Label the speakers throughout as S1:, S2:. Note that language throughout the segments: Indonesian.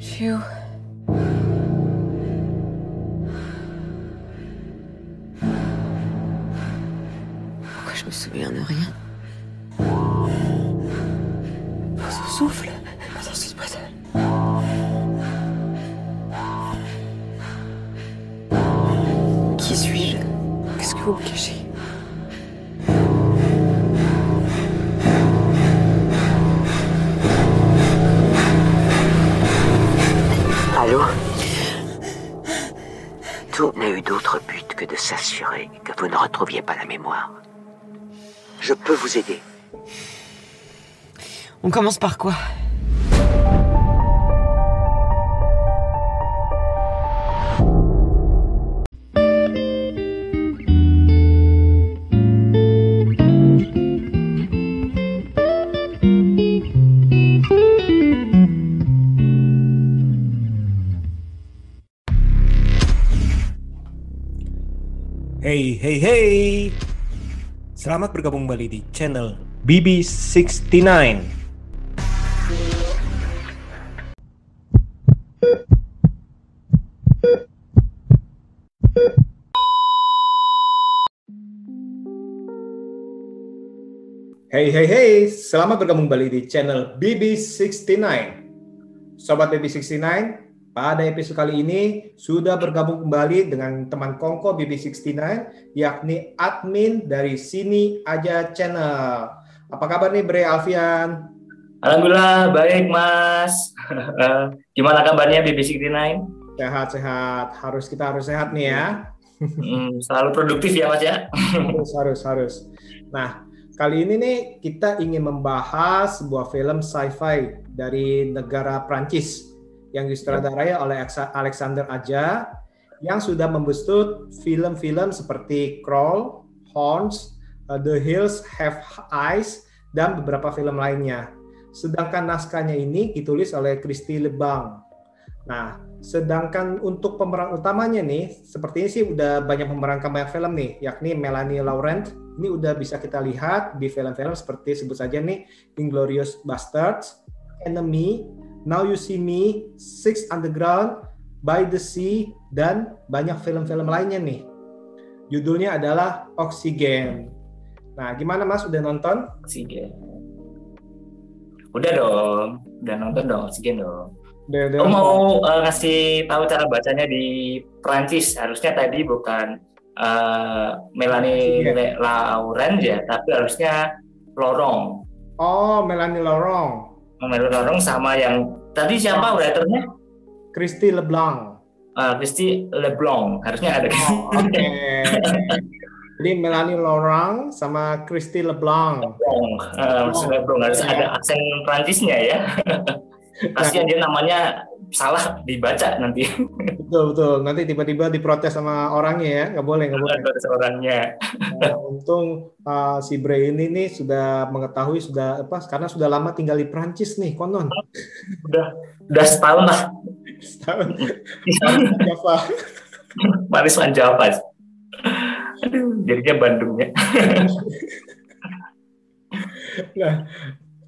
S1: Phew. Pourquoi je me souviens de rien? Son souffle dans cette boîte. Qui suis-je? Qu'est-ce que vous me cachez?
S2: D'autre but que de s'assurer que vous ne retrouviez pas la mémoire. Je peux vous aider.
S1: On commence par quoi?
S3: Hey, hey, hey. Selamat bergabung kembali di channel BB69. Hey, hey, hey. Selamat bergabung kembali di channel BB69. Sobat BB69, pada episode kali ini sudah bergabung kembali dengan teman Kongko BB69 yakni admin dari Sini Aja Channel. Apa kabar nih Bre Alfian?
S4: Alhamdulillah baik Mas. Gimana kabarnya BB69?
S3: Sehat-sehat. Harus kita harus sehat nih ya.
S4: Hmm, selalu produktif ya Mas ya.
S3: Harus harus harus. Nah, kali ini nih kita ingin membahas sebuah film sci-fi dari negara Prancis yang disutradarai oleh Alexander Aja yang sudah membesut film-film seperti Crawl, Horns, uh, The Hills Have Eyes, dan beberapa film lainnya. Sedangkan naskahnya ini ditulis oleh Christy Lebang. Nah, sedangkan untuk pemeran utamanya nih, seperti ini sih udah banyak memerankan banyak film nih, yakni Melanie Laurent. Ini udah bisa kita lihat di film-film seperti sebut saja nih, Inglorious Bastards, Enemy, Now You See Me, Six Underground, By the Sea, dan banyak film-film lainnya nih. Judulnya adalah Oxygen. Nah, gimana Mas? Udah nonton?
S4: Oksigen. Udah dong, udah nonton dong Oksigen dong.
S3: Udah, udah
S4: Oh mau eh, ngasih tahu cara bacanya di Prancis. Harusnya tadi bukan eh, Melanie
S3: Oksigen.
S4: Le- Laurent ya, tapi harusnya Lorong.
S3: Oh, Melanie Laurent,
S4: Melanie Lorong sama yang tadi siapa writernya?
S3: Christy Leblanc.
S4: Eh, Christy Leblanc. Harusnya ada.
S3: Oh, Oke. Jadi Melanie Laurent sama Christy Leblanc.
S4: Leblanc. Eh, maksudnya Leblanc harus
S3: Ya.
S4: ada aksen Prancisnya ya. Kasihan dia namanya salah dibaca nanti.
S3: Betul betul. Nanti tiba-tiba diprotes sama orangnya ya. Nggak boleh nggak boleh.
S4: Ada seorangnya.
S3: Nah, untung uh, si Bray ini nih sudah mengetahui sudah apa karena sudah lama tinggal di Prancis nih konon
S4: Udah udah setahun lah.
S3: setahun Java.
S4: Paris Van Java. Aduh, jadinya Bandungnya.
S3: Nah,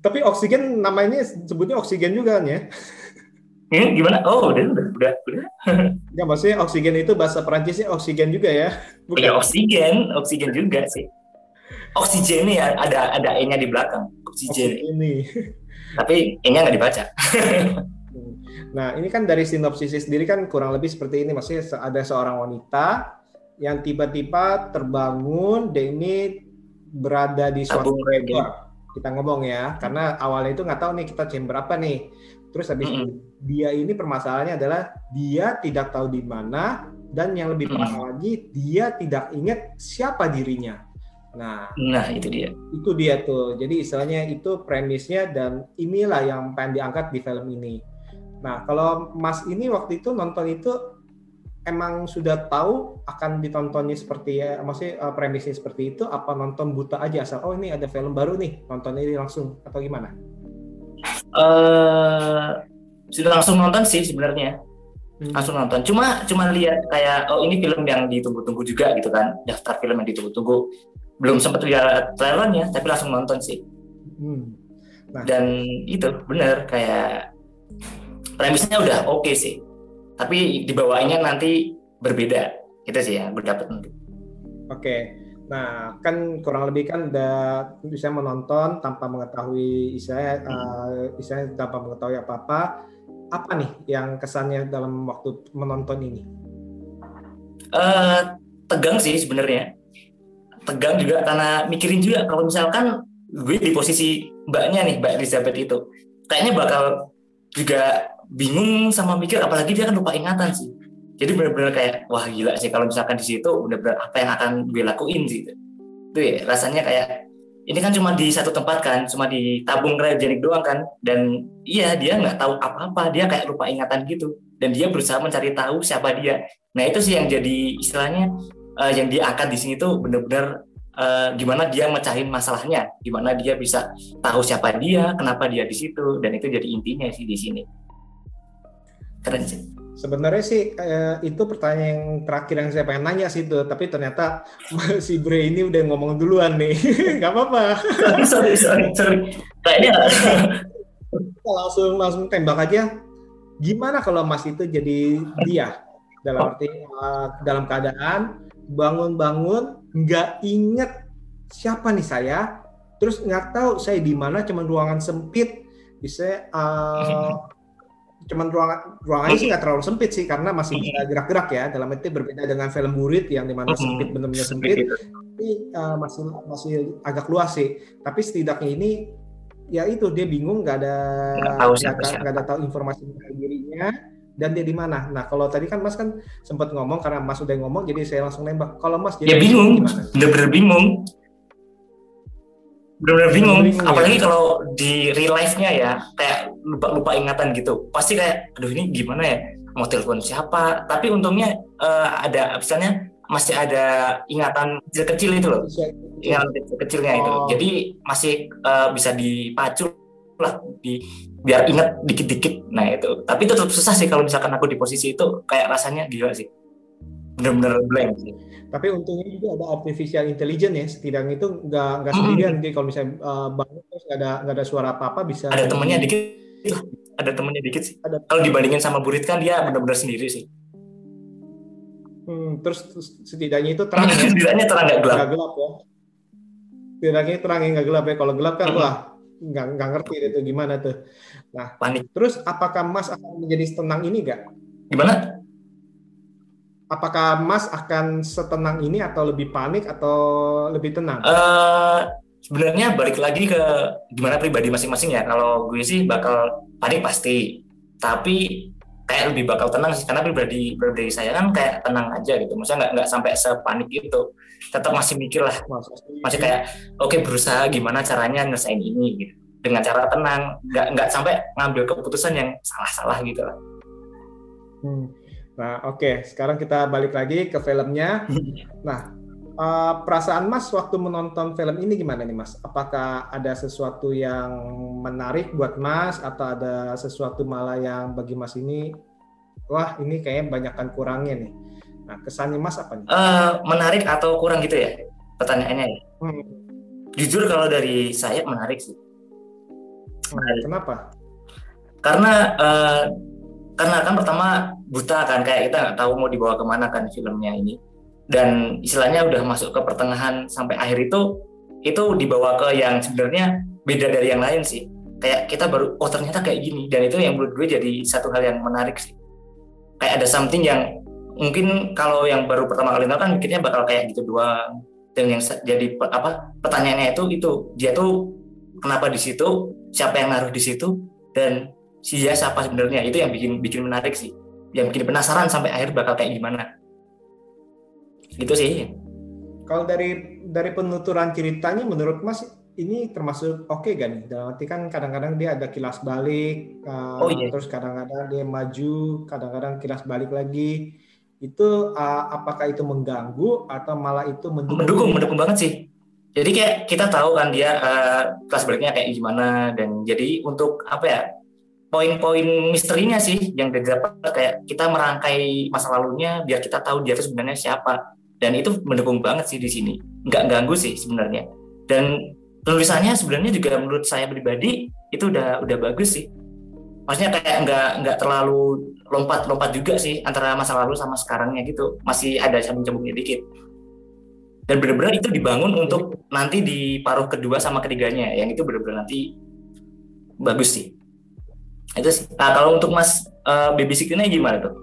S3: tapi oksigen namanya sebutnya oksigen juga kan ya?
S4: Hmm, gimana? Oh, udah, udah, udah, udah.
S3: Ya maksudnya oksigen itu bahasa Prancisnya oksigen juga ya?
S4: Ya oksigen, oksigen juga sih. Oksigen nih ya, ada ada e-nya di belakang. Oksigen.
S3: ini.
S4: Tapi e-nya nggak dibaca.
S3: Nah, ini kan dari sinopsisnya sendiri kan kurang lebih seperti ini. Maksudnya ada seorang wanita yang tiba-tiba terbangun dan ini berada di suatu
S4: Tabung.
S3: Kita ngomong ya, karena awalnya itu nggak tahu nih kita chamber apa nih. Terus habis
S4: Mm-mm.
S3: itu dia ini permasalahannya adalah dia tidak tahu di mana dan yang lebih parah lagi dia tidak ingat siapa dirinya. Nah,
S4: Nah, itu dia.
S3: itu dia tuh. Jadi istilahnya itu premisnya dan inilah yang pengen diangkat di film ini. Nah, kalau Mas ini waktu itu nonton itu emang sudah tahu akan ditontonnya seperti ya, maksudnya eh, premisnya seperti itu apa nonton buta aja asal oh ini ada film baru nih, nonton ini langsung atau gimana?
S4: Eh sudah langsung nonton sih sebenarnya.
S3: Hmm.
S4: Langsung nonton. Cuma cuma lihat kayak oh ini film yang ditunggu-tunggu juga gitu kan. Daftar film yang ditunggu-tunggu. Belum sempat lihat trailernya, tapi langsung nonton sih.
S3: Hmm.
S4: dan itu benar kayak premisnya udah oke okay sih tapi dibawainnya nanti berbeda itu sih ya gue dapat nanti
S3: oke nah kan kurang lebih kan udah bisa menonton tanpa mengetahui istilahnya uh, istilahnya tanpa mengetahui apa apa apa nih yang kesannya dalam waktu menonton ini?
S4: Uh, tegang sih sebenarnya. Tegang juga karena mikirin juga kalau misalkan gue di posisi mbaknya nih mbak Elizabeth itu kayaknya bakal juga bingung sama mikir apalagi dia kan lupa ingatan sih jadi benar-benar kayak wah gila sih kalau misalkan di situ benar-benar apa yang akan gue lakuin sih. Itu ya rasanya kayak ini kan cuma di satu tempat kan cuma di tabung kriogenik doang kan. Dan iya dia nggak tahu apa-apa dia kayak lupa ingatan gitu. Dan dia berusaha mencari tahu siapa dia. Nah itu sih yang jadi istilahnya uh, yang diangkat di sini tuh benar-benar uh, gimana dia mecahin masalahnya. Gimana dia bisa tahu siapa dia kenapa dia di situ. Dan itu jadi intinya sih di sini. Keren sih
S3: sebenarnya sih eh, itu pertanyaan yang terakhir yang saya pengen nanya sih itu tapi ternyata si Bre ini udah ngomong duluan nih. Nggak apa-apa.
S4: Sorry sorry sorry kayaknya
S3: langsung langsung tembak aja. Gimana kalau Mas itu jadi dia? Dalam arti uh, dalam keadaan bangun-bangun nggak inget siapa nih saya terus nggak tahu saya di mana cuma ruangan sempit. Bisa uh, cuman ruangan ruangannya sih nggak terlalu sempit sih karena masih bisa gerak-gerak ya. Dalam itu berbeda dengan film Burit yang di mana sempit benar-benar sempit tapi uh, masih masih agak luas sih. Tapi setidaknya ini ya itu dia bingung nggak ada nggak ada tahu informasi tentang dirinya dan dia di mana. Nah kalau tadi kan Mas kan sempat ngomong karena Mas udah ngomong jadi saya langsung nembak. Kalau Mas
S4: jadi ya bingung. bener-bener bingung benar-benar bingung. bingung apalagi ya? kalau di real life-nya ya kayak lupa lupa ingatan gitu. Pasti kayak aduh ini gimana ya? Mau telepon siapa? Tapi untungnya uh, ada misalnya masih ada ingatan kecil-kecil itu loh. Ingatan kecil-kecilnya oh. itu. Jadi masih uh, bisa dipacu lah di biar ingat dikit-dikit. Nah itu. Tapi itu tetap susah sih kalau misalkan aku di posisi itu kayak rasanya gila sih benar-benar blank sih
S3: tapi untungnya juga ada artificial intelligence ya, setidaknya itu nggak nggak sendirian. Hmm. kalau misalnya uh, bangun terus nggak ada nggak ada suara apa apa bisa.
S4: Ada temennya dikit, ada temennya dikit sih. Ada. Kalau dibandingin sama Burit kan dia benar-benar sendiri sih.
S3: Hmm, terus, setidaknya itu terang ya.
S4: setidaknya terang nggak gelap.
S3: Nggak gelap ya. Setidaknya terang ya nggak gelap ya. Kalau gelap kan hmm. wah nggak nggak ngerti itu gimana tuh. Nah, panik. Terus apakah Mas akan menjadi tenang ini nggak?
S4: Gimana?
S3: Apakah Mas akan setenang ini atau lebih panik atau lebih tenang?
S4: Uh, sebenarnya balik lagi ke gimana pribadi masing-masing ya. Kalau gue sih bakal panik pasti, tapi kayak lebih bakal tenang sih karena pribadi pribadi saya kan kayak tenang aja gitu. Maksudnya nggak nggak sampai sepanik itu. Tetap masih mikir lah, masih kayak oke okay, berusaha gimana caranya nyelesain ini gitu dengan cara tenang, nggak nggak sampai ngambil keputusan yang salah-salah gitu lah.
S3: Hmm Nah, oke, okay. sekarang kita balik lagi ke filmnya. Nah, uh, perasaan Mas waktu menonton film ini gimana nih, Mas? Apakah ada sesuatu yang menarik buat Mas atau ada sesuatu malah yang bagi Mas ini wah, ini kayaknya banyakkan kurangnya nih. Nah, kesannya Mas apa nih?
S4: Uh, menarik atau kurang gitu ya? Pertanyaannya ya. Hmm. Jujur kalau dari saya menarik sih.
S3: Menarik. Kenapa?
S4: Karena uh, karena kan pertama buta kan kayak kita nggak tahu mau dibawa ke mana kan filmnya ini. Dan istilahnya udah masuk ke pertengahan sampai akhir itu itu dibawa ke yang sebenarnya beda dari yang lain sih. Kayak kita baru oh ternyata kayak gini. Dan itu yang menurut gue jadi satu hal yang menarik sih. Kayak ada something yang mungkin kalau yang baru pertama kali nonton kan mikirnya bakal kayak gitu doang. Dan yang jadi apa pertanyaannya itu itu. Dia tuh kenapa di situ? Siapa yang naruh di situ? Dan dia siapa sebenarnya? Itu yang bikin bikin menarik sih. Yang bikin penasaran sampai akhir bakal kayak gimana. Gitu sih.
S3: Kalau dari dari penuturan ceritanya menurut mas ini termasuk oke okay, gak nih? Dalam arti kan kadang-kadang dia ada kilas balik uh, oh, iya. terus kadang-kadang dia maju kadang-kadang kilas balik lagi. Itu uh, apakah itu mengganggu atau malah itu mendukung?
S4: Mendukung mendukung banget sih. Jadi kayak kita tahu kan dia uh, kelas baliknya kayak gimana. Dan jadi untuk apa ya poin-poin misterinya sih yang didapat kayak kita merangkai masa lalunya biar kita tahu dia itu sebenarnya siapa. Dan itu mendukung banget sih di sini. Nggak ganggu sih sebenarnya. Dan tulisannya sebenarnya juga menurut saya pribadi itu udah udah bagus sih. Maksudnya kayak nggak nggak terlalu lompat-lompat juga sih antara masa lalu sama sekarangnya gitu. Masih ada sambung-sambungnya dikit. Dan benar-benar itu dibangun untuk nanti di paruh kedua sama ketiganya. Yang itu benar-benar nanti bagus sih itu sih nah, kalau untuk mas uh, baby ini gimana tuh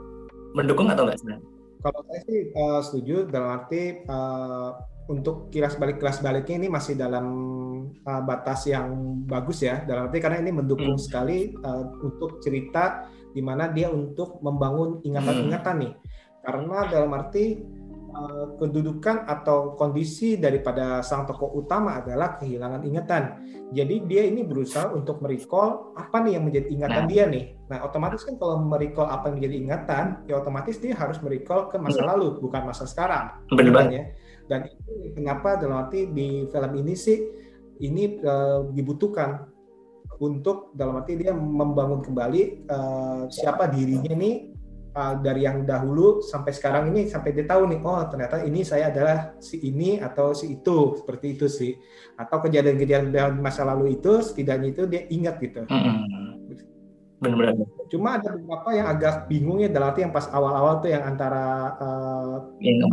S4: mendukung atau enggak sebenarnya
S3: kalau saya sih uh, setuju dalam arti uh, untuk kilas balik kilas baliknya ini masih dalam uh, batas yang bagus ya dalam arti karena ini mendukung hmm. sekali uh, untuk cerita di mana dia untuk membangun ingatan-ingatan hmm. nih karena dalam arti uh, kedudukan atau kondisi daripada sang tokoh utama adalah kehilangan ingatan jadi dia ini berusaha untuk merecall apa nih yang menjadi ingatan nah. dia nih nah otomatis kan kalau merecall apa yang menjadi ingatan ya otomatis dia harus merecall ke masa hmm. lalu bukan masa sekarang
S4: benar ya
S3: dan itu kenapa dalam arti di film ini sih ini uh, dibutuhkan untuk dalam arti dia membangun kembali uh, siapa dirinya nih uh, dari yang dahulu sampai sekarang ini sampai dia tahu nih oh ternyata ini saya adalah si ini atau si itu seperti itu sih atau kejadian-kejadian di masa lalu itu setidaknya itu dia ingat gitu.
S4: Benar-benar.
S3: Cuma ada beberapa yang agak bingung ya dalam arti yang pas awal-awal tuh yang antara uh,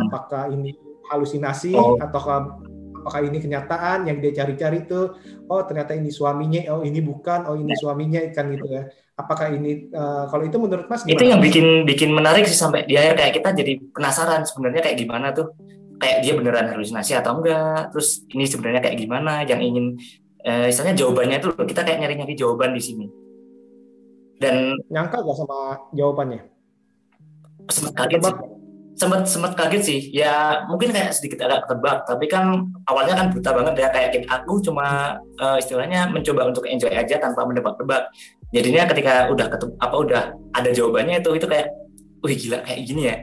S3: apakah ini halusinasi oh. atau apakah ini kenyataan yang dia cari-cari itu oh ternyata ini suaminya. Oh ini bukan. Oh ini ya. suaminya kan gitu ya. Apakah ini uh, kalau itu menurut mas
S4: gimana? itu yang bikin bikin menarik sih sampai di akhir kayak kita jadi penasaran sebenarnya kayak gimana tuh. Kayak dia beneran halusinasi atau enggak? Terus ini sebenarnya kayak gimana? Yang ingin uh, istilahnya jawabannya itu kita kayak nyari-nyari jawaban di sini. Dan
S3: nyangka gak sama jawabannya?
S4: Kaget sih sempat sempat kaget sih. Ya mungkin kayak sedikit agak tebak tapi kan awalnya kan buta banget ya kayak aku cuma uh, istilahnya mencoba untuk enjoy aja tanpa menebak-nebak jadinya ketika udah ketemu apa udah ada jawabannya itu itu kayak wih gila kayak gini ya.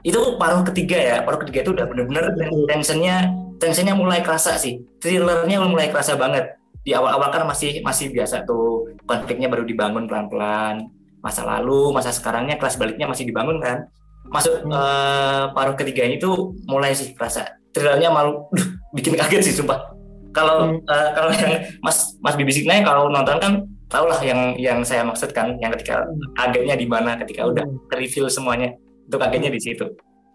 S4: Itu paruh ketiga ya paruh ketiga itu udah bener-bener tensionnya tensionnya mulai kerasa sih. Thrillernya mulai kerasa banget. Di awal-awal kan masih masih biasa tuh konfliknya baru dibangun pelan-pelan. Masa lalu masa sekarangnya kelas baliknya masih dibangun kan masuk hmm. uh, paruh ketiganya itu mulai sih rasa thrillernya malu bikin kaget sih sumpah kalau hmm. uh, kalau yang mas mas Bibi Signa kalau nonton kan tau lah yang yang saya maksudkan yang ketika hmm. kagetnya di mana ketika udah hmm. reveal semuanya itu kagetnya di situ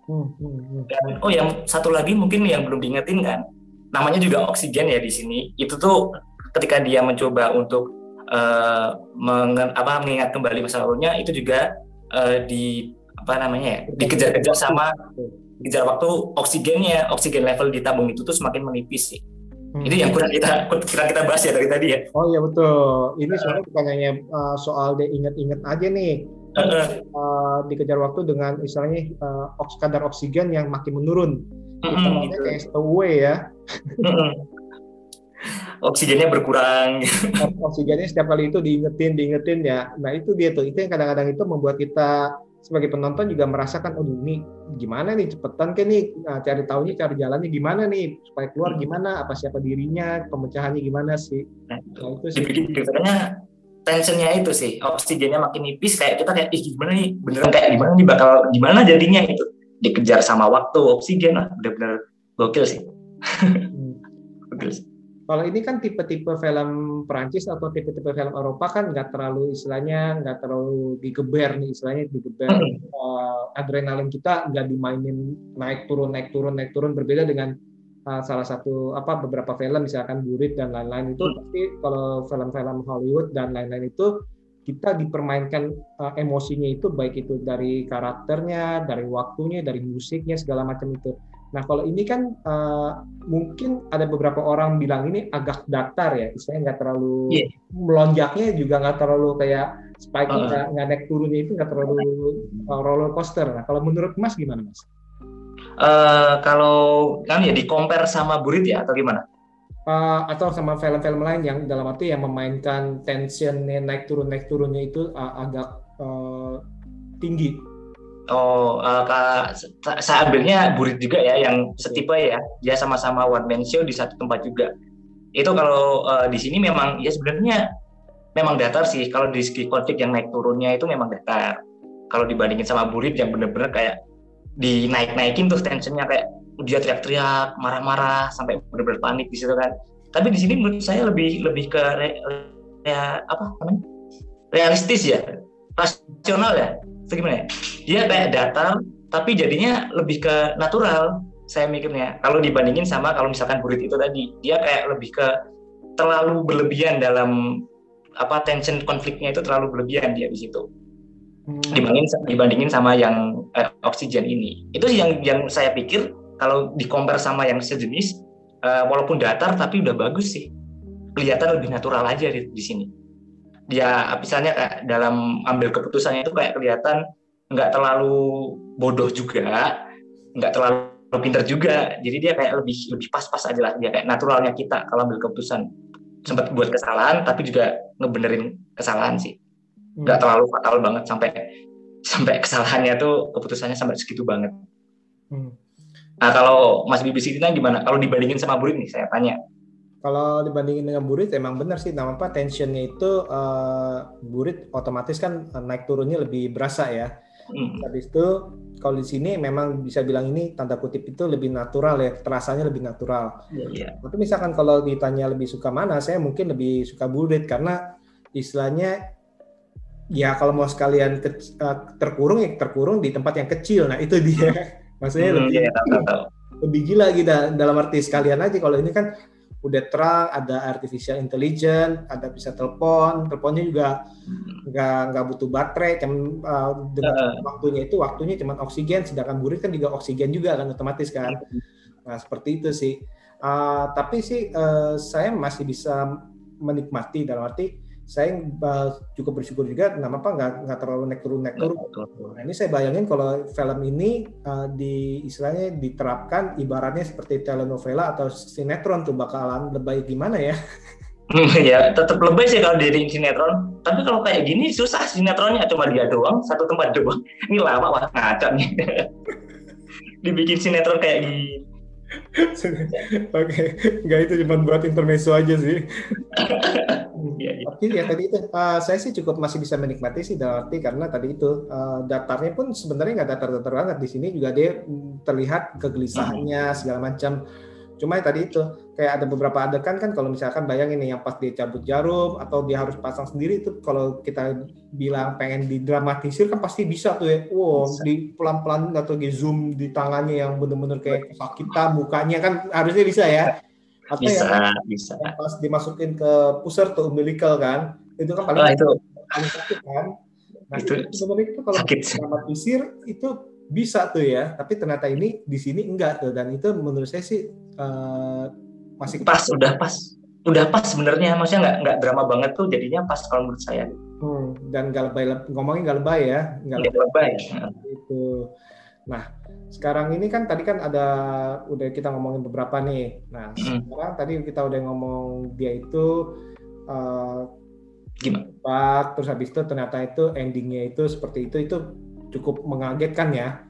S4: hmm, dan oh yang satu lagi mungkin yang belum diingetin kan namanya juga oksigen ya di sini itu tuh ketika dia mencoba untuk uh, apa mengingat kembali masa lalunya itu juga uh, di apa namanya ya dikejar-kejar sama dikejar waktu oksigennya oksigen level di tabung itu tuh semakin menipis sih. Hmm. itu yang kurang kita kurang kita bahas ya dari tadi ya.
S3: Oh iya betul. Ini soalnya bukan hanya uh, soal dia inget-inget aja nih. Uh, dikejar waktu dengan istilahnya uh, kadar oksigen yang makin menurun. Hmm, gitu. kayak stowaway ya.
S4: Oksigennya berkurang.
S3: Oksigennya setiap kali itu diingetin diingetin ya. Nah itu dia tuh. Itu yang kadang-kadang itu membuat kita sebagai penonton juga merasakan oh ini gimana nih cepetan kan nih nah, cari tahunya cari jalannya gimana nih supaya keluar hmm. gimana apa siapa dirinya pemecahannya gimana sih?
S4: Nah, itu sih. dibikin katanya tensionnya itu sih oksigennya makin nipis kayak kita kayak ih gimana nih beneran kayak gimana nih bakal gimana jadinya? Itu dikejar sama waktu oksigen lah bener-bener gokil sih. Hmm.
S3: gokil sih kalau ini kan tipe-tipe film Perancis atau tipe-tipe film Eropa kan nggak terlalu istilahnya nggak terlalu digeber nih istilahnya digeber uh, adrenalin kita nggak dimainin naik turun naik turun naik turun. Berbeda dengan uh, salah satu apa beberapa film misalkan Burit dan lain-lain itu tapi kalau film-film Hollywood dan lain-lain itu kita dipermainkan uh, emosinya itu baik itu dari karakternya, dari waktunya, dari musiknya segala macam itu. Nah, kalau ini kan uh, mungkin ada beberapa orang bilang ini agak datar ya, istilahnya nggak terlalu yeah. melonjaknya juga nggak terlalu kayak spike uh. nggak naik turunnya itu nggak terlalu uh, roller coaster. Nah, kalau menurut Mas gimana Mas?
S4: Uh, kalau kan ya di compare sama Burit ya atau gimana?
S3: Uh, atau sama film-film lain yang dalam arti yang memainkan tensionnya naik turun naik turunnya itu uh, agak uh, tinggi
S4: Oh, uh, saya ambilnya Burit juga ya, yang setipe ya. Dia sama-sama one man show di satu tempat juga. Itu kalau uh, di sini memang ya sebenarnya memang datar sih. Kalau di segi konflik yang naik turunnya itu memang datar. Kalau dibandingin sama Burit yang bener-bener kayak dinaik-naikin tuh tensionnya kayak dia teriak-teriak, marah-marah sampai bener-bener panik di situ kan. Tapi di sini menurut saya lebih lebih ke re, ya apa namanya? realistis ya, rasional ya, gimana ya? Dia kayak datar, tapi jadinya lebih ke natural. Saya mikirnya kalau dibandingin sama kalau misalkan burit itu tadi, dia kayak lebih ke terlalu berlebihan dalam apa tension konfliknya itu terlalu berlebihan dia di situ hmm. dibandingin dibandingin sama yang eh, oksigen ini itu yang yang saya pikir kalau di compare sama yang sejenis uh, walaupun datar tapi udah bagus sih kelihatan lebih natural aja di, di sini dia misalnya kayak dalam ambil keputusannya itu kayak kelihatan nggak terlalu bodoh juga nggak terlalu pinter juga. Jadi dia kayak lebih lebih pas-pas aja lah dia kayak naturalnya kita kalau ambil keputusan. Sempat buat kesalahan tapi juga ngebenerin kesalahan sih. Nggak hmm. terlalu fatal banget sampai sampai kesalahannya tuh keputusannya sampai segitu banget. Hmm. nah kalau Mas Bibi Sitina gimana? Kalau dibandingin sama Burit nih saya tanya
S3: kalau dibandingin dengan Burit emang benar sih nama apa tensionnya itu uh, Burit otomatis kan naik turunnya lebih berasa ya hmm. habis itu kalau di sini memang bisa bilang ini tanda kutip itu lebih natural ya, terasanya lebih natural. Yeah, yeah. Tapi misalkan kalau ditanya lebih suka mana, saya mungkin lebih suka burit karena istilahnya ya kalau mau sekalian ke, uh, terkurung ya terkurung di tempat yang kecil. Nah itu dia. Maksudnya hmm, lebih, yeah, tahu. lebih gila gitu dalam arti sekalian aja. Kalau ini kan udah terang, ada artificial intelligence, ada bisa telepon, teleponnya juga nggak nggak butuh baterai, cuman uh, dengan uh. waktunya itu waktunya cuma oksigen, sedangkan burit kan juga oksigen juga kan otomatis kan. Nah seperti itu sih. Uh, tapi sih uh, saya masih bisa menikmati dalam arti saya uh, cukup bersyukur juga nama apa nggak nggak terlalu naik turun naik turun. Nah, ini saya bayangin kalau film ini uh, di istilahnya diterapkan ibaratnya seperti telenovela atau sinetron tuh bakalan lebay gimana ya?
S4: ya tetap lebay sih kalau jadi sinetron. Tapi kalau kayak gini susah sinetronnya cuma dia doang satu tempat doang. Ini lama wah ngaca nih. Dibikin sinetron kayak gini.
S3: Oke, nggak itu cuma buat intermezzo aja sih. Iya, iya. Tapi ya tadi itu uh, saya sih cukup masih bisa menikmati sih dalam arti karena tadi itu uh, datarnya pun sebenarnya nggak datar-datar banget di sini juga dia terlihat kegelisahannya hmm. segala macam. Cuma ya tadi itu kayak ada beberapa adegan kan kalau misalkan bayangin nih yang pas dia cabut jarum atau dia harus pasang sendiri itu kalau kita bilang pengen didramatisir kan pasti bisa tuh ya. Wow, bisa. di pelan-pelan atau di zoom di tangannya yang bener-bener kayak kesakitan mukanya kan harusnya bisa ya
S4: atau bisa, yang, bisa.
S3: Yang pas dimasukin ke pusar tuh umbilical kan, itu kan paling,
S4: oh, itu.
S3: paling sakit kan. Nah, itu sebenarnya itu kalau dramatisir itu bisa tuh ya, tapi ternyata ini di sini enggak tuh dan itu menurut saya sih uh, masih
S4: pas, udah pas, udah pas sebenarnya, maksudnya nggak nggak drama banget tuh jadinya pas kalau menurut saya.
S3: Hmm, dan nggak lebay, ngomongin nggak lebay ya,
S4: nggak lebay. lebay.
S3: Itu. Nah, sekarang ini kan tadi kan ada udah kita ngomongin beberapa nih. Nah, hmm. sekarang tadi kita udah ngomong dia itu uh,
S4: gimana?
S3: Pak, terus habis itu ternyata itu endingnya itu seperti itu itu cukup mengagetkan ya.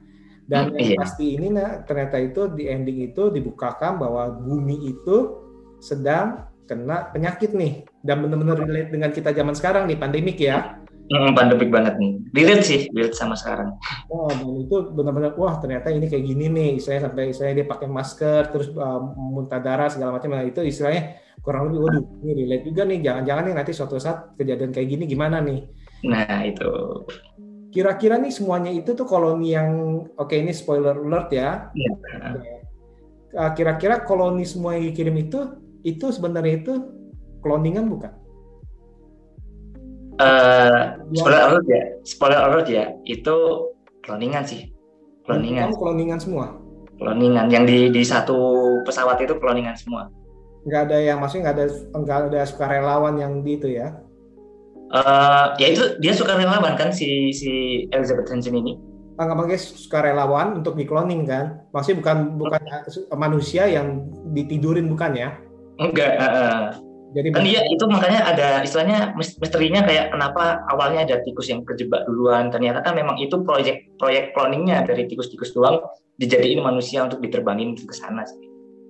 S3: Dan hmm, yang iya. pasti ini nah, ternyata itu di ending itu dibukakan bahwa bumi itu sedang kena penyakit nih dan benar-benar relate dengan kita zaman sekarang nih pandemik ya.
S4: Hmm, pandemik banget nih. Relate sih, relate sama sekarang.
S3: Oh, dan itu benar-benar wah ternyata ini kayak gini nih. Istilahnya sampai saya dia pakai masker, terus uh, muntah darah segala macam. Nah, itu istilahnya kurang lebih waduh, ini relate juga nih. Jangan-jangan nih nanti suatu saat kejadian kayak gini gimana nih?
S4: Nah, itu.
S3: Kira-kira nih semuanya itu tuh koloni yang oke okay, ini spoiler alert ya. Iya. Uh, kira-kira koloni semua yang dikirim itu itu sebenarnya itu cloningan bukan?
S4: Uh, spoiler alert ya, spoiler alert ya, itu cloningan sih, cloningan.
S3: Kamu cloningan semua?
S4: Cloningan, yang di di satu pesawat itu cloningan semua.
S3: Nggak ada yang maksudnya nggak ada nggak ada sukarelawan yang di itu ya?
S4: Uh, ya itu dia sukarelawan kan si si Elizabeth Hansen ini.
S3: Anggap aja sukarelawan untuk di cloning kan? Maksudnya bukan bukan manusia yang ditidurin bukan ya?
S4: Enggak. Uh, uh jadi kan iya itu makanya ada istilahnya misterinya kayak kenapa awalnya ada tikus yang kejebak duluan ternyata kan memang itu proyek proyek cloningnya dari tikus-tikus doang dijadiin manusia untuk diterbangin ke sana sih.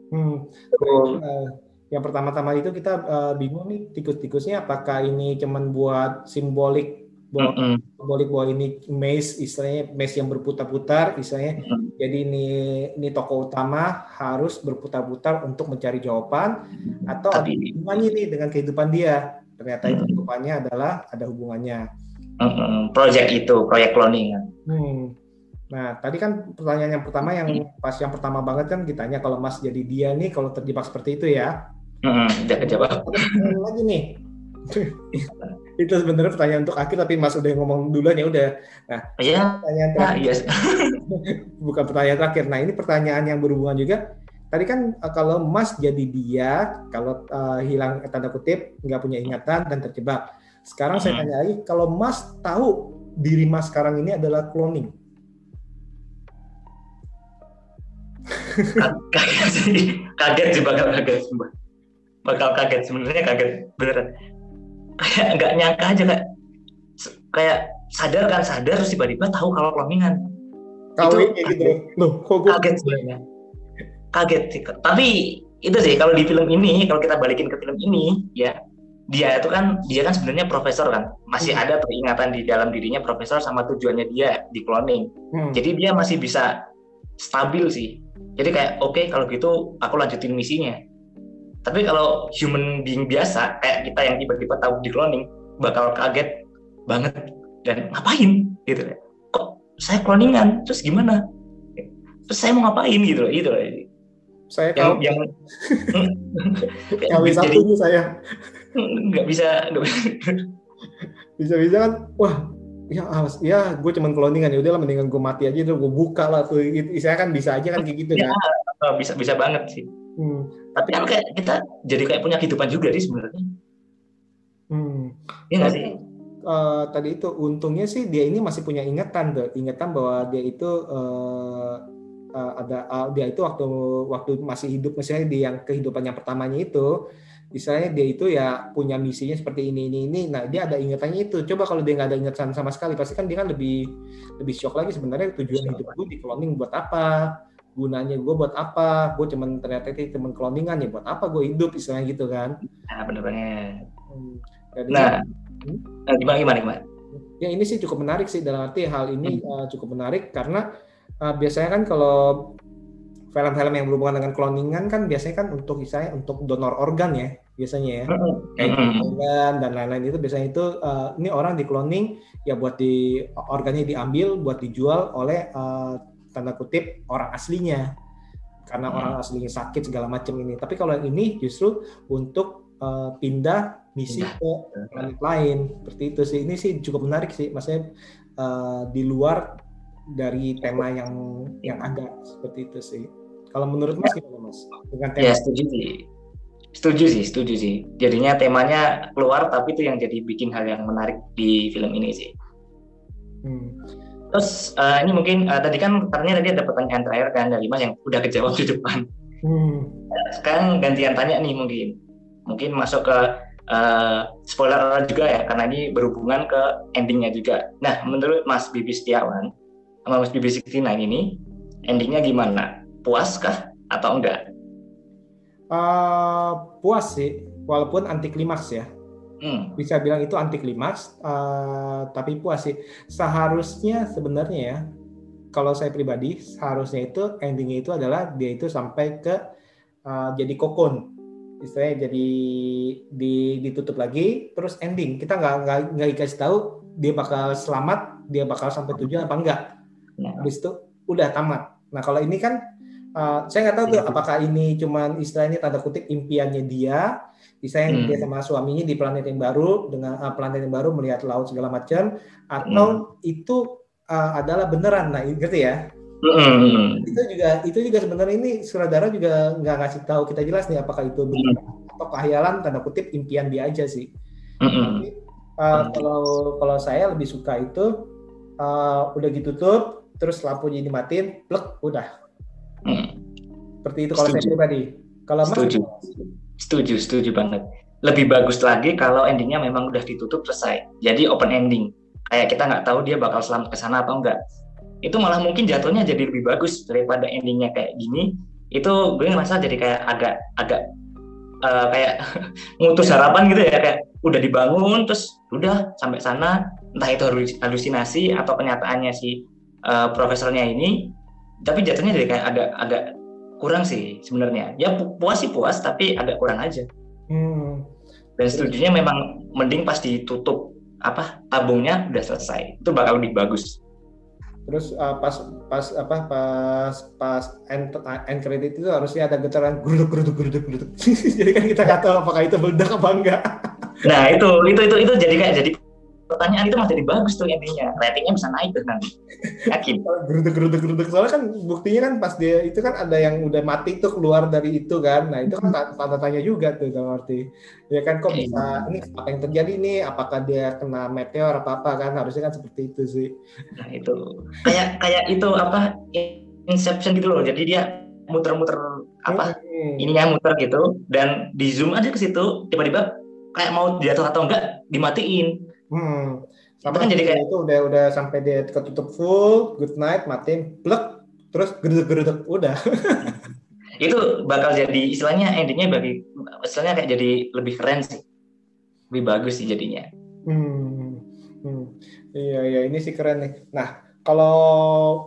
S3: Hmm. Uh, yang pertama-tama itu kita uh, bingung nih tikus-tikusnya apakah ini cuman buat simbolik bahwa mm -hmm. simbolik bahwa ini maze istilahnya maze yang berputar-putar istilahnya mm -hmm. jadi ini ini tokoh utama harus berputar-putar untuk mencari jawaban atau Tapi, hubungannya nih dengan kehidupan dia ternyata itu rupanya adalah ada hubungannya.
S4: Hmm, project itu, proyek cloning.
S3: Hmm. Nah, tadi kan pertanyaan yang pertama yang pas yang pertama banget kan ditanya kalau Mas jadi dia nih kalau terjebak seperti itu ya.
S4: Hmm, kejawab.
S3: Lagi nih. itu sebenarnya pertanyaan untuk akhir tapi Mas udah ngomong duluan ya udah. Nah,
S4: Iya.
S3: pertanyaan
S4: Nah,
S3: terakhir
S4: yes.
S3: bukan pertanyaan terakhir. Nah, ini pertanyaan yang berhubungan juga. Tadi kan uh, kalau Mas jadi dia, kalau uh, hilang eh, tanda kutip, nggak punya ingatan dan terjebak. Sekarang saya
S4: Hmm.
S3: tanya lagi, kalau Mas tahu diri Mas sekarang ini adalah cloning,
S4: kaget sih. Kaget sih bakal kaget sumpah. bakal kaget sebenarnya kaget beneran. Kayak nggak nyangka aja kayak kayak sadar kan sadar terus tiba-tiba tahu kalau cloningan
S3: kawin
S4: Itu
S3: kayak gitu. Loh, kok gue
S4: kaget sebenarnya kaget sih. Tapi itu sih kalau di film ini kalau kita balikin ke film ini ya dia itu kan dia kan sebenarnya profesor kan. Masih
S3: Hmm.
S4: ada peringatan di dalam dirinya profesor sama tujuannya dia di cloning.
S3: Hmm.
S4: jadi dia masih bisa stabil sih jadi kayak oke kalau gitu aku lanjutin misinya. Tapi kalau human being biasa kayak kita yang tiba-tiba tahu di cloning bakal kaget banget. Dan ngapain? Gitu. Ya kok saya cloningan? Terus gimana? Terus saya mau ngapain? Gitu loh gitu loh.
S3: Saya
S4: yang yang
S3: kawin satu saya.
S4: nggak bisa nggak bisa.
S3: Bisa-bisa kan, wah, ya awas, ya gue cuman cloningan ya udahlah mendingan gue mati aja tuh gue buka lah tuh. Itu- Saya kan bisa aja kan kayak gitu
S4: Ya.
S3: kan.
S4: bisa bisa banget sih
S3: Hmm.
S4: tapi kan kayak kita jadi kayak punya kehidupan juga sih sebenarnya
S3: Hmm.
S4: Iya nggak sih
S3: Eh, tadi itu untungnya sih dia ini masih punya ingatan tuh ingatan bahwa dia itu eh, eh, ada eh, dia itu waktu waktu masih hidup misalnya di yang kehidupan yang pertamanya itu misalnya dia itu ya punya misinya seperti ini ini ini. Nah dia ada ingatannya itu. Coba kalau dia nggak ada ingatan sama sekali pasti kan dia kan lebih lebih shock lagi sebenarnya tujuan hidup gue di cloning buat apa? Gunanya gue buat apa? Gue cuman ternyata itu cuman cloningan ya buat apa gue hidup istilahnya gitu kan?
S4: Nah bener banget.
S3: Hmm. Jadi-
S4: nah
S3: Hmm?
S4: nah, gimana gimana gimana?
S3: Ya ini sih cukup menarik sih dalam arti hal ini uh, cukup menarik karena uh, biasanya kan kalau film-film yang berhubungan dengan cloningan kan biasanya kan untuk misalnya untuk donor organ ya biasanya ya. Kayak
S4: Mm-mm.
S3: organ dan lain-lain itu biasanya itu uh, ini orang di cloning ya buat di organnya diambil buat dijual oleh uh, tanda kutip orang aslinya. Karena
S4: Hmm.
S3: orang aslinya sakit segala macam ini. Tapi kalau yang ini justru untuk uh, pindah misi
S4: Pindah.
S3: ke planet lain. Seperti itu sih. Ini sih cukup menarik sih. Maksudnya uh, di luar dari tema yang yang ada. Seperti itu sih kalau menurut mas gimana mas dengan tema
S4: Ya setuju sih. Setuju sih, setuju sih. Jadinya temanya keluar tapi itu yang jadi bikin hal yang menarik di film ini sih.
S3: Hmm.
S4: Terus eh, ini mungkin eh, tadi kan katanya tadi ada pertanyaan terakhir kan dari Mas yang udah kejawab di depan.
S3: Hmm.
S4: Sekarang gantian tanya nih mungkin. Mungkin masuk ke eh, spoiler juga ya karena ini berhubungan ke endingnya juga. Nah, menurut Mas Bibi Setiawan sama Mas Bibi 69 ini endingnya gimana? Puas kah? Atau enggak?
S3: Uh, puas sih walaupun anti klimaks ya.
S4: Hmm.
S3: bisa bilang itu anti klimaks uh, tapi puas sih. Seharusnya sebenarnya ya kalau saya pribadi seharusnya itu endingnya itu adalah dia itu sampai ke uh, jadi kokon. Istilahnya jadi di, ditutup lagi terus ending. Kita nggak nggak nggak dikasih tahu dia bakal selamat dia bakal sampai tujuan apa enggak.
S4: Ya.
S3: habis itu udah tamat. Nah kalau ini kan uh, saya nggak tahu tuh
S4: Iya.
S3: apakah ini cuman istilahnya tanda kutip impiannya dia misalnya
S4: Hmm.
S3: dia sama suaminya di planet yang baru dengan uh, planet yang baru melihat laut segala macam atau
S4: Hmm.
S3: itu uh, adalah beneran nah gitu ya
S4: Hmm.
S3: itu juga itu juga sebenarnya ini sutradara juga nggak ngasih tahu kita jelas nih apakah itu benar atau kehayalan tanda kutip impian dia aja sih
S4: Hmm.
S3: Tapi, uh, kalau kalau saya lebih suka itu uh, udah ditutup terus lampunya dimatiin plek udah
S4: Hmm.
S3: seperti itu kalau saya
S4: Setuju.
S3: pribadi kalau mas
S4: Setuju. Setuju, setuju banget. Lebih bagus lagi kalau endingnya memang udah ditutup selesai. Jadi open ending. Kayak kita nggak tahu dia bakal selamat ke sana atau enggak. Itu malah mungkin jatuhnya jadi lebih bagus daripada endingnya kayak gini. Itu gue ngerasa jadi kayak agak agak eh, kayak ngutus harapan gitu ya kayak udah dibangun terus udah sampai sana entah itu halus- halusinasi atau kenyataannya si eh, profesornya ini tapi jatuhnya jadi kayak agak agak kurang sih sebenarnya. Ya pu- puas sih puas tapi agak kurang aja.
S3: Hmm.
S4: dan studinya memang mending pas ditutup apa tabungnya udah selesai. Itu bakal lebih bagus.
S3: Terus uh, pas pas apa pas pas end end credit itu harusnya ada getaran geruduk geruduk geruduk geruduk. Jadi kan kita nggak tahu apakah itu meledak apa enggak.
S4: Nah itu itu itu itu jadi kayak pertanyaan itu masih jadi bagus tuh intinya ratingnya bisa naik tuh nanti yakin.
S3: Geruduk geruduk geruduk soalnya kan buktinya kan pas dia itu kan ada yang udah mati tuh keluar dari itu kan. Nah itu kan tanda tanya juga tuh kalau arti ya kan kok bisa ini apa yang terjadi nih? Apakah dia kena meteor apa apa kan? Harusnya kan seperti itu sih.
S4: Nah itu. Kayak kayak itu apa inception gitu loh. Jadi dia muter-muter apa hmm. ininya muter gitu. Dan di zoom aja ke situ tiba-tiba kayak mau jatuh atau enggak dimatiin
S3: Hmm. Sama kan jadi kayak itu udah udah sampai dia ketutup full, good night, matiin, plek, terus geruduk-geruduk, udah.
S4: itu bakal jadi istilahnya endingnya bagi istilahnya kayak jadi lebih keren sih, lebih bagus sih jadinya.
S3: Hmm. hmm. Iya iya ini sih keren nih. Nah kalau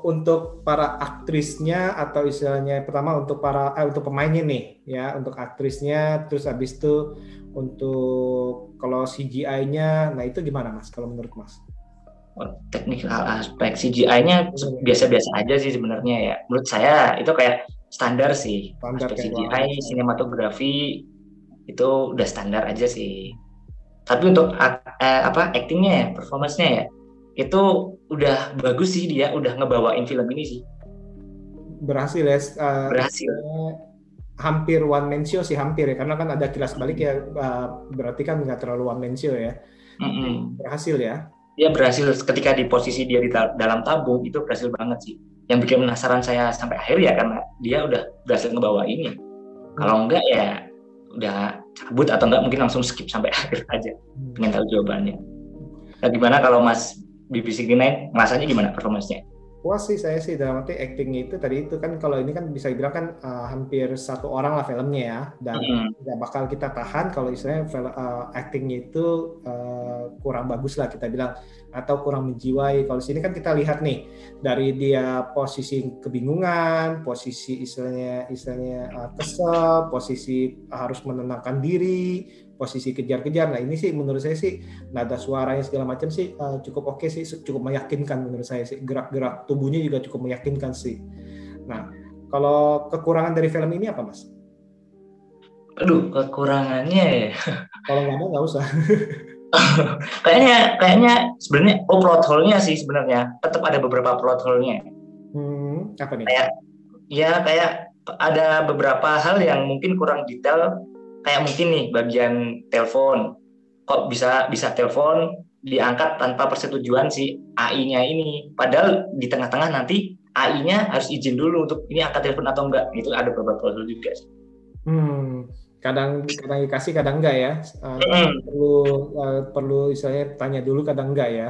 S3: untuk para aktrisnya atau istilahnya pertama untuk para eh, untuk pemainnya nih ya untuk aktrisnya terus habis itu untuk kalau CGI-nya, nah itu gimana mas? Kalau menurut mas?
S4: Teknikal aspek CGI-nya biasa-biasa aja sih sebenarnya ya. Menurut saya itu kayak standar sih. Standar aspek CGI, sinematografi itu udah standar aja sih. Tapi untuk eh, apa actingnya ya, performance-nya ya, itu udah bagus sih dia, udah ngebawain film ini sih.
S3: Berhasil ya.
S4: Uh, Berhasil
S3: hampir one man show sih hampir ya. Karena kan ada kilas balik ya uh, berarti kan nggak terlalu one man show ya. Mm-hmm. berhasil ya.
S4: Ya berhasil. Ketika di posisi dia di ta- dalam tabung itu berhasil banget sih. Yang bikin penasaran saya sampai akhir ya karena dia udah berhasil ngebawa ini hmm. kalau enggak ya udah cabut atau enggak mungkin langsung skip sampai akhir aja. Hmm. pengen tahu jawabannya. Nah gimana kalau Mas BBC Nine? Rasanya gimana performanya
S3: puas sih saya sih dalam arti actingnya itu tadi itu. Kan kalau ini kan bisa dibilang kan uh, hampir satu orang lah filmnya ya. Dan mm. nggak bakal kita tahan kalau istilahnya film, uh, actingnya itu uh, kurang bagus lah kita bilang. Atau kurang menjiwai. Kalau sini kan kita lihat nih dari dia posisi kebingungan posisi istilahnya istilahnya uh, kesel posisi harus menenangkan diri posisi kejar-kejar. Nah ini sih menurut saya sih nada suaranya segala macam sih uh, cukup oke okay sih, cukup meyakinkan menurut saya sih. Gerak-gerak tubuhnya juga cukup meyakinkan sih. Nah kalau kekurangan dari film ini apa mas?
S4: Aduh kekurangannya ya.
S3: Kalau nggak mau nggak usah.
S4: kayaknya kayaknya sebenarnya oh plot hole-nya sih sebenarnya tetap ada beberapa plot hole-nya.
S3: Hmm, apa nih?
S4: Kayak ya kayak ada beberapa hal yang mungkin kurang detail kayak mungkin nih bagian telepon kok bisa bisa telepon diangkat tanpa persetujuan si AI-nya ini padahal di tengah-tengah nanti AI-nya harus izin dulu untuk ini angkat telepon atau enggak itu ada beberapa prosedur juga sih.
S3: Hmm, kadang kadang dikasih kadang enggak ya uh, mm. perlu uh, perlu istilahnya tanya dulu kadang enggak ya.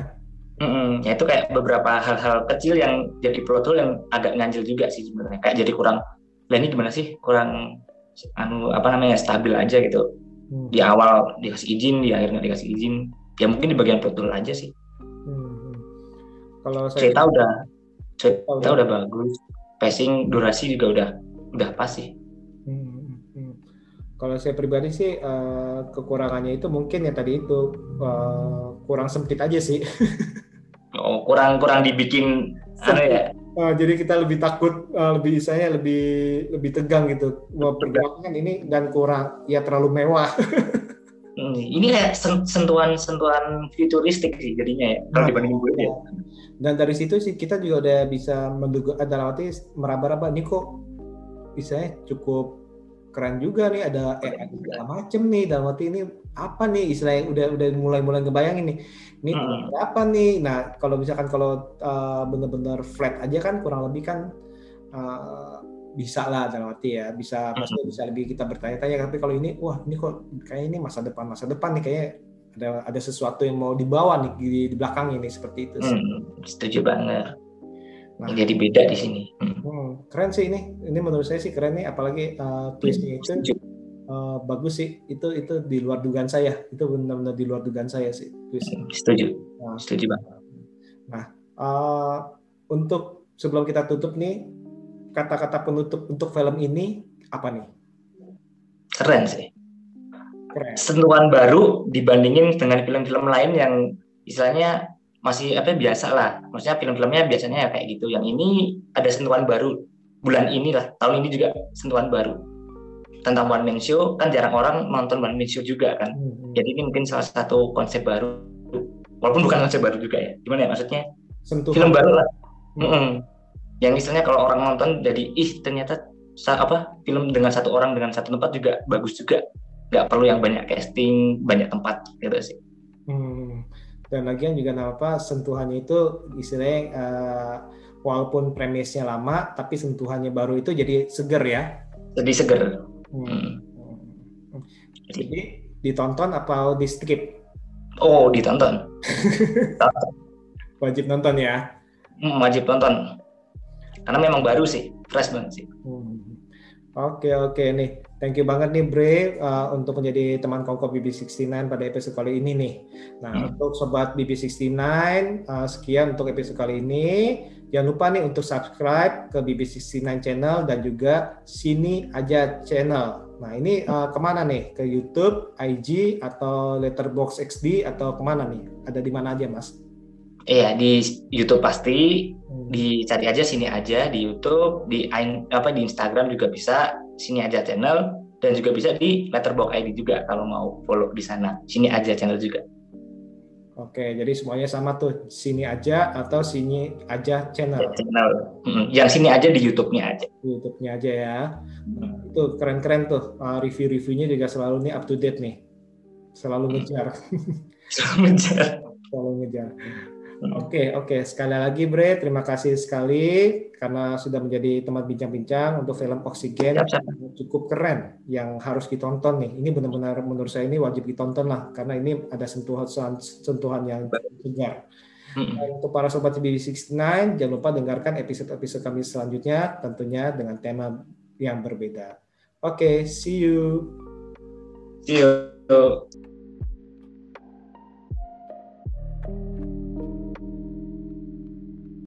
S4: Mm-hmm. Ya itu kayak beberapa hal-hal kecil yang jadi plot yang agak nganjil juga sih sebenarnya kayak jadi kurang lah ini gimana sih kurang anu apa namanya stabil aja gitu hmm. di awal dikasih izin di akhirnya dikasih izin ya mungkin di bagian betul aja sih hmm. kalau saya cerita udah cerita udah, udah bagus pacing durasi juga udah udah pas sih hmm.
S3: hmm, hmm. kalau saya pribadi sih uh, kekurangannya itu mungkin ya tadi itu uh, kurang sempit aja sih
S4: oh kurang kurang dibikin anu ya
S3: uh, jadi kita lebih takut uh, lebih saya lebih lebih tegang gitu. Mau pergerakan ini dan kurang ya terlalu mewah.
S4: Hmm, ini kayak sentuhan sentuhan futuristik sih jadinya ya kalau nah, dibandingin gue ya.
S3: dan dari situ sih kita juga udah bisa menduga ada arti meraba-raba nih kok bisa cukup keren juga nih ada segala macem nih dalam arti ini apa nih istilahnya udah udah mulai mulai ngebayangin nih ini hmm. apa nih nah kalau misalkan kalau uh, bener-bener flat aja kan kurang lebih kan uh, bisa lah dalam arti ya bisa maksudnya bisa lebih kita bertanya-tanya tapi kalau ini wah ini kok kayak ini masa depan masa depan nih kayak ada ada sesuatu yang mau dibawa nih di, di belakang ini seperti itu
S4: hmm, setuju banget Nah, jadi beda di sini.
S3: Hmm. hmm. keren sih ini. Ini menurut saya sih keren nih, apalagi uh, twistnya itu uh, bagus sih. Itu itu di luar dugaan saya. Itu benar-benar di luar dugaan saya sih.
S4: Hmm, setuju. Nah, Setuju banget.
S3: Nah, uh, untuk sebelum kita tutup nih, kata-kata penutup untuk film ini apa nih?
S4: Keren sih. sentuhan baru dibandingin dengan film-film lain yang istilahnya masih apa ya, biasa lah. Maksudnya film-filmnya biasanya ya kayak gitu. Yang ini ada sentuhan baru bulan ini lah, tahun ini juga sentuhan baru tentang one man show kan jarang orang nonton one man show juga kan. Hmm. Jadi ini mungkin salah satu konsep baru. Walaupun bukan konsep baru juga ya. Gimana ya maksudnya? Sentuhan. Film baru lah. Hmm. Yang misalnya kalau orang nonton jadi ih ternyata apa film dengan satu orang dengan satu tempat juga bagus juga. Gak perlu yang banyak casting, banyak tempat gitu sih.
S3: Hmm. Dan lagian juga apa sentuhannya itu istilahnya uh, walaupun premisnya lama tapi sentuhannya baru itu jadi seger ya.
S4: Jadi seger
S3: Hmm. Jadi ditonton atau di skip?
S4: Oh, ditonton.
S3: wajib nonton ya?
S4: Hmm, wajib nonton. Karena memang baru sih, fresh banget sih.
S3: Hmm. Oke oke nih, thank you banget nih Bre uh, untuk menjadi teman kongko BB69 pada episode kali ini nih. Nah hmm. untuk sobat BB69 uh, sekian untuk episode kali ini. Jangan lupa nih untuk subscribe ke BB69 channel dan juga sini aja channel. Nah ini uh, ke mana nih? Ke YouTube, IG atau Letterbox XD atau ke mana nih? Ada di mana aja mas?
S4: Iya di YouTube pasti hmm. dicari aja sini aja di YouTube di apa di Instagram juga bisa sini aja channel dan juga bisa di Letterbox ID juga kalau mau follow di sana sini aja channel juga.
S3: Oke, jadi semuanya sama tuh sini aja atau sini aja channel.
S4: Channel, yang sini aja di YouTube-nya aja.
S3: YouTube-nya aja ya. Nah, itu keren-keren tuh uh, review-reviewnya juga selalu nih up to date nih, selalu ngejar.
S4: Selalu ngejar.
S3: selalu ngejar. Hmm. Oke, oke. Sekali lagi Bre, terima kasih sekali karena sudah menjadi tempat bincang-bincang untuk film Oksigen yang cukup keren yang harus ditonton nih. Ini benar-benar menurut saya ini wajib ditonton lah karena ini ada sentuhan sentuhan yang segar. Hmm. untuk para sobat BB69, jangan lupa dengarkan episode-episode kami selanjutnya tentunya dengan tema yang berbeda. Oke, okay, see you.
S4: See you.